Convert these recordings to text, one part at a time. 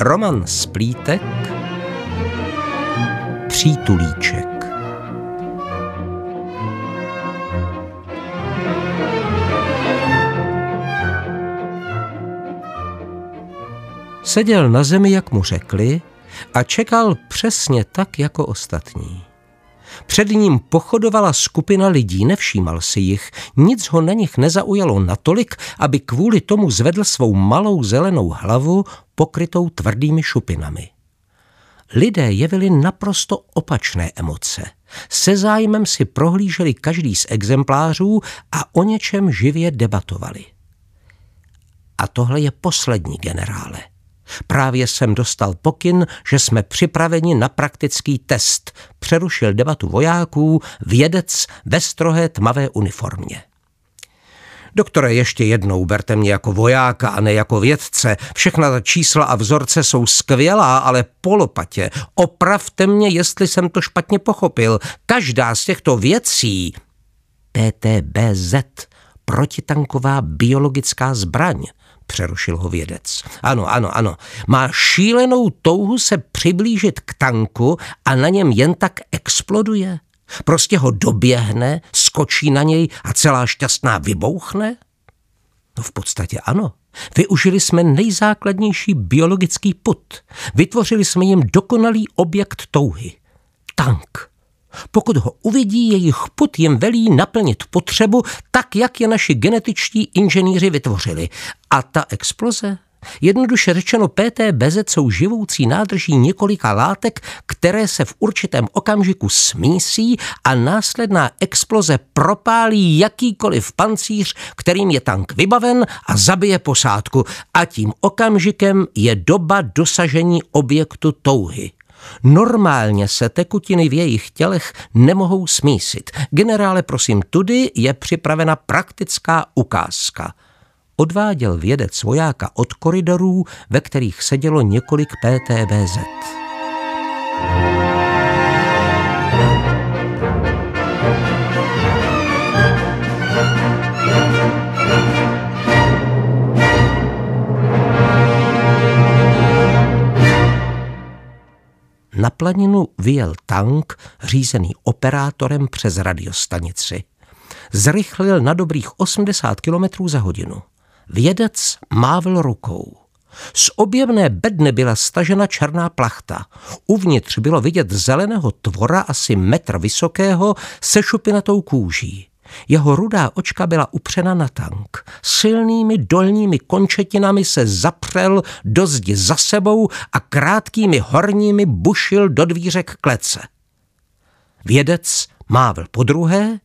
Roman Splítek Přítulíček Seděl na zemi, jak mu řekli, a čekal přesně tak jako ostatní. Před ním pochodovala skupina lidí, nevšímal si jich, nic ho na nich nezaujalo natolik, aby kvůli tomu zvedl svou malou zelenou hlavu pokrytou tvrdými šupinami. Lidé jevili naprosto opačné emoce. Se zájmem si prohlíželi každý z exemplářů a o něčem živě debatovali. A tohle je poslední generále. Právě jsem dostal pokyn, že jsme připraveni na praktický test. Přerušil debatu vojáků vědec ve strohé tmavé uniformě. Doktore, ještě jednou berte mě jako vojáka a ne jako vědce. Všechna ta čísla a vzorce jsou skvělá, ale polopatě. Opravte mě, jestli jsem to špatně pochopil. Každá z těchto věcí PTBZ, protitanková biologická zbraň, přerušil ho vědec. Ano, ano, ano. Má šílenou touhu se přiblížit k tanku a na něm jen tak exploduje. Prostě ho doběhne, skočí na něj a celá šťastná vybouchne? No v podstatě ano. Využili jsme nejzákladnější biologický put. Vytvořili jsme jim dokonalý objekt touhy. Tank. Pokud ho uvidí, jejich put jim velí naplnit potřebu tak, jak je naši genetičtí inženýři vytvořili. A ta exploze? Jednoduše řečeno PTBZ jsou živoucí nádrží několika látek, které se v určitém okamžiku smísí a následná exploze propálí jakýkoliv pancíř, kterým je tank vybaven a zabije posádku. A tím okamžikem je doba dosažení objektu touhy. Normálně se tekutiny v jejich tělech nemohou smísit. Generále, prosím, tudy je připravena praktická ukázka. Odváděl vědec vojáka od koridorů, ve kterých sedělo několik PTBZ. Na planinu vyjel tank, řízený operátorem přes radiostanici. Zrychlil na dobrých 80 km za hodinu. Vědec mávl rukou. Z objevné bedny byla stažena černá plachta. Uvnitř bylo vidět zeleného tvora asi metr vysokého se šupinatou kůží. Jeho rudá očka byla upřena na tank. Silnými dolními končetinami se zapřel do zdi za sebou a krátkými horními bušil do dvířek klece. Vědec mávl po druhé,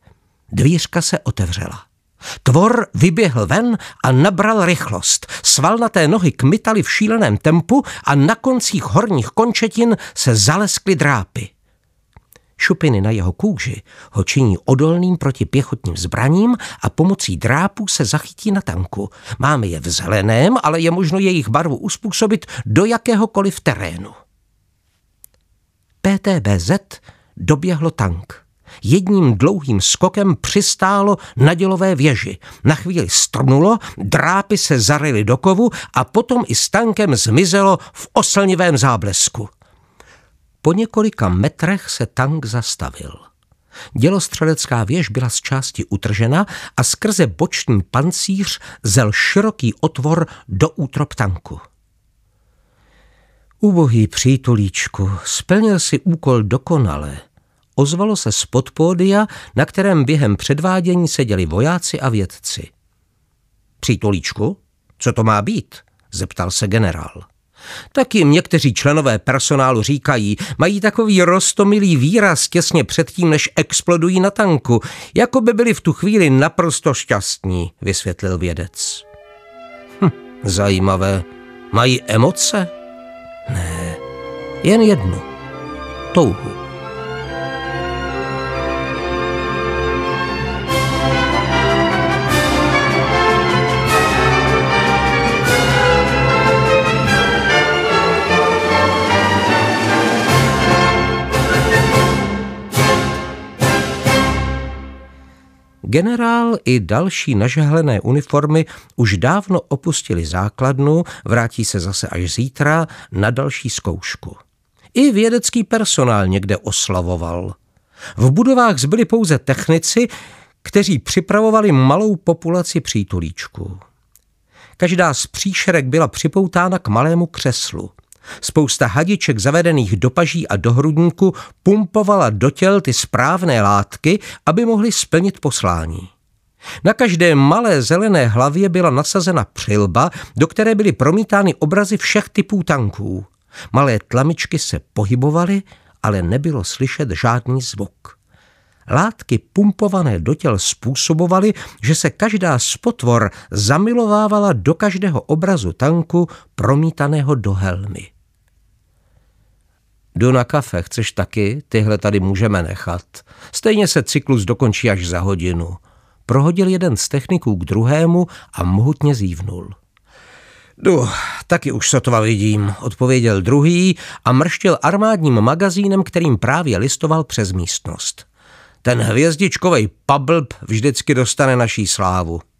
dvířka se otevřela. Tvor vyběhl ven a nabral rychlost. Svalnaté nohy kmitaly v šíleném tempu a na koncích horních končetin se zaleskly drápy. Šupiny na jeho kůži ho činí odolným proti pěchotním zbraním a pomocí drápů se zachytí na tanku. Máme je v zeleném, ale je možno jejich barvu uspůsobit do jakéhokoliv terénu. PTBZ doběhlo tank. Jedním dlouhým skokem přistálo na dělové věži. Na chvíli strnulo, drápy se zarily do kovu a potom i s tankem zmizelo v oslnivém záblesku. Po několika metrech se tank zastavil. Dělostřelecká věž byla z části utržena a skrze boční pancíř zel široký otvor do útrop tanku. Ubohý přítulíčku, splnil si úkol dokonale. Ozvalo se z podpódia, na kterém během předvádění seděli vojáci a vědci. Přítulíčku, co to má být? zeptal se generál. Tak jim někteří členové personálu říkají, mají takový rostomilý výraz těsně předtím, než explodují na tanku, jako by byli v tu chvíli naprosto šťastní, vysvětlil vědec. Hm, zajímavé. Mají emoce? Ne, jen jednu. Touhu. Generál i další nažehlené uniformy už dávno opustili základnu, vrátí se zase až zítra na další zkoušku. I vědecký personál někde oslavoval. V budovách zbyli pouze technici, kteří připravovali malou populaci přítulíčků. Každá z příšerek byla připoutána k malému křeslu. Spousta hadiček zavedených do paží a do hrudníku pumpovala do těl ty správné látky, aby mohly splnit poslání. Na každé malé zelené hlavě byla nasazena přilba, do které byly promítány obrazy všech typů tanků. Malé tlamičky se pohybovaly, ale nebylo slyšet žádný zvuk. Látky pumpované do těl způsobovaly, že se každá z potvor zamilovávala do každého obrazu tanku promítaného do helmy. Jdu na kafe, chceš taky? Tyhle tady můžeme nechat. Stejně se cyklus dokončí až za hodinu. Prohodil jeden z techniků k druhému a mohutně zívnul. Jdu, taky už sotva vidím, odpověděl druhý a mrštil armádním magazínem, kterým právě listoval přes místnost. Ten hvězdičkovej pablb vždycky dostane naší slávu.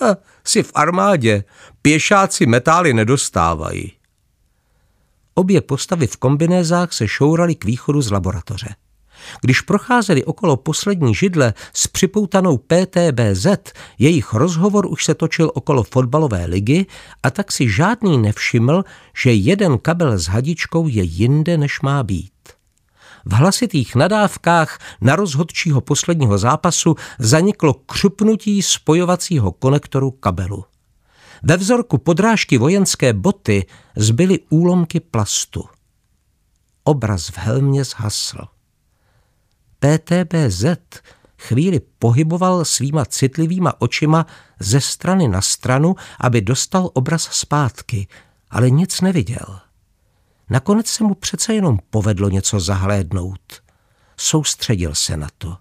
Ha, jsi v armádě, pěšáci metály nedostávají. Obě postavy v kombinézách se šouraly k východu z laboratoře. Když procházeli okolo poslední židle s připoutanou PTBZ, jejich rozhovor už se točil okolo fotbalové ligy a tak si žádný nevšiml, že jeden kabel s hadičkou je jinde, než má být. V hlasitých nadávkách na rozhodčího posledního zápasu zaniklo křupnutí spojovacího konektoru kabelu. Ve vzorku podrážky vojenské boty zbyly úlomky plastu. Obraz v helmě zhasl. PTBZ chvíli pohyboval svýma citlivýma očima ze strany na stranu, aby dostal obraz zpátky, ale nic neviděl. Nakonec se mu přece jenom povedlo něco zahlédnout. Soustředil se na to.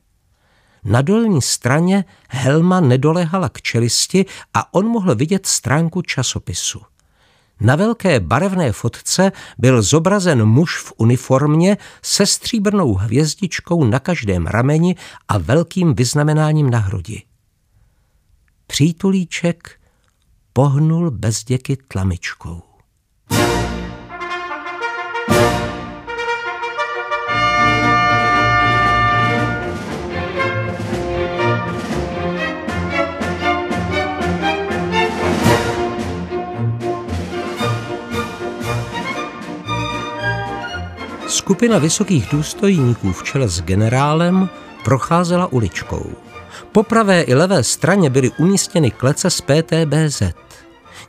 Na dolní straně helma nedolehala k čelisti a on mohl vidět stránku časopisu. Na velké barevné fotce byl zobrazen muž v uniformě se stříbrnou hvězdičkou na každém rameni a velkým vyznamenáním na hrudi. Přítulíček pohnul bezděky tlamičkou. Skupina vysokých důstojníků v čele s generálem procházela uličkou. Po pravé i levé straně byly umístěny klece z PTBZ.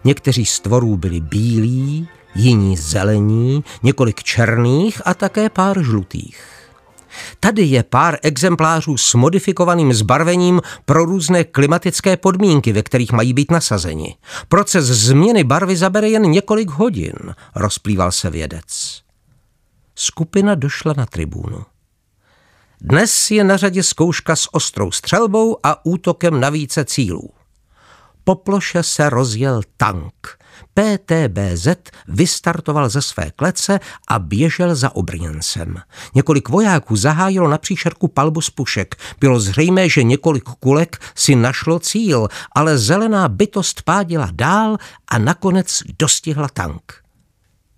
Někteří z tvorů byli bílí, jiní zelení, několik černých a také pár žlutých. Tady je pár exemplářů s modifikovaným zbarvením pro různé klimatické podmínky, ve kterých mají být nasazeni. Proces změny barvy zabere jen několik hodin, rozplýval se vědec. Skupina došla na tribúnu. Dnes je na řadě zkouška s ostrou střelbou a útokem na více cílů. Po ploše se rozjel tank. PTBZ vystartoval ze své klece a běžel za obrněncem. Několik vojáků zahájilo na příšerku palbu z pušek. Bylo zřejmé, že několik kulek si našlo cíl, ale zelená bytost pádila dál a nakonec dostihla tank.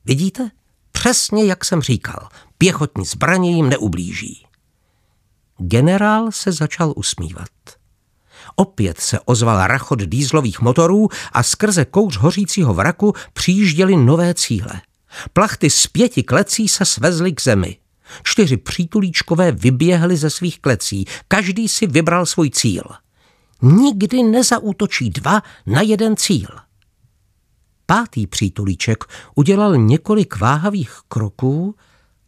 Vidíte? Přesně jak jsem říkal, pěchotní zbraně jim neublíží. Generál se začal usmívat. Opět se ozval rachot dýzlových motorů a skrze kouř hořícího vraku přijížděly nové cíle. Plachty z pěti klecí se svezly k zemi. Čtyři přítulíčkové vyběhly ze svých klecí, každý si vybral svůj cíl. Nikdy nezaútočí dva na jeden cíl. Pátý přítulíček udělal několik váhavých kroků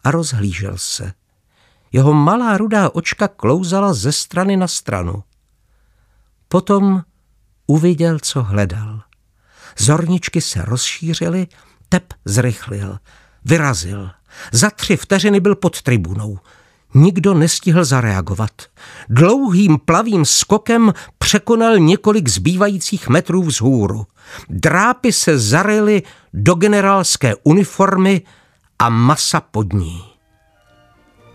a rozhlížel se. Jeho malá rudá očka klouzala ze strany na stranu. Potom uviděl, co hledal. Zorničky se rozšířily, tep zrychlil, vyrazil. Za tři vteřiny byl pod tribunou. Nikdo nestihl zareagovat. Dlouhým plavým skokem překonal několik zbývajících metrů vzhůru. Drápy se zarily do generálské uniformy a masa pod ní.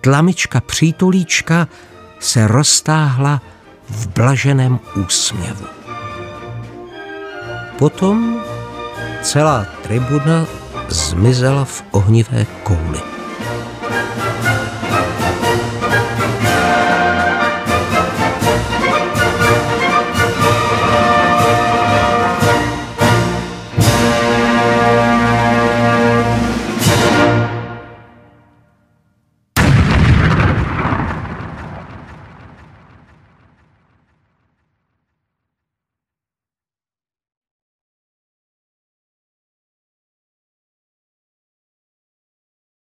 Tlamička přítulíčka se roztáhla v blaženém úsměvu. Potom celá tribuna zmizela v ohnivé kouli.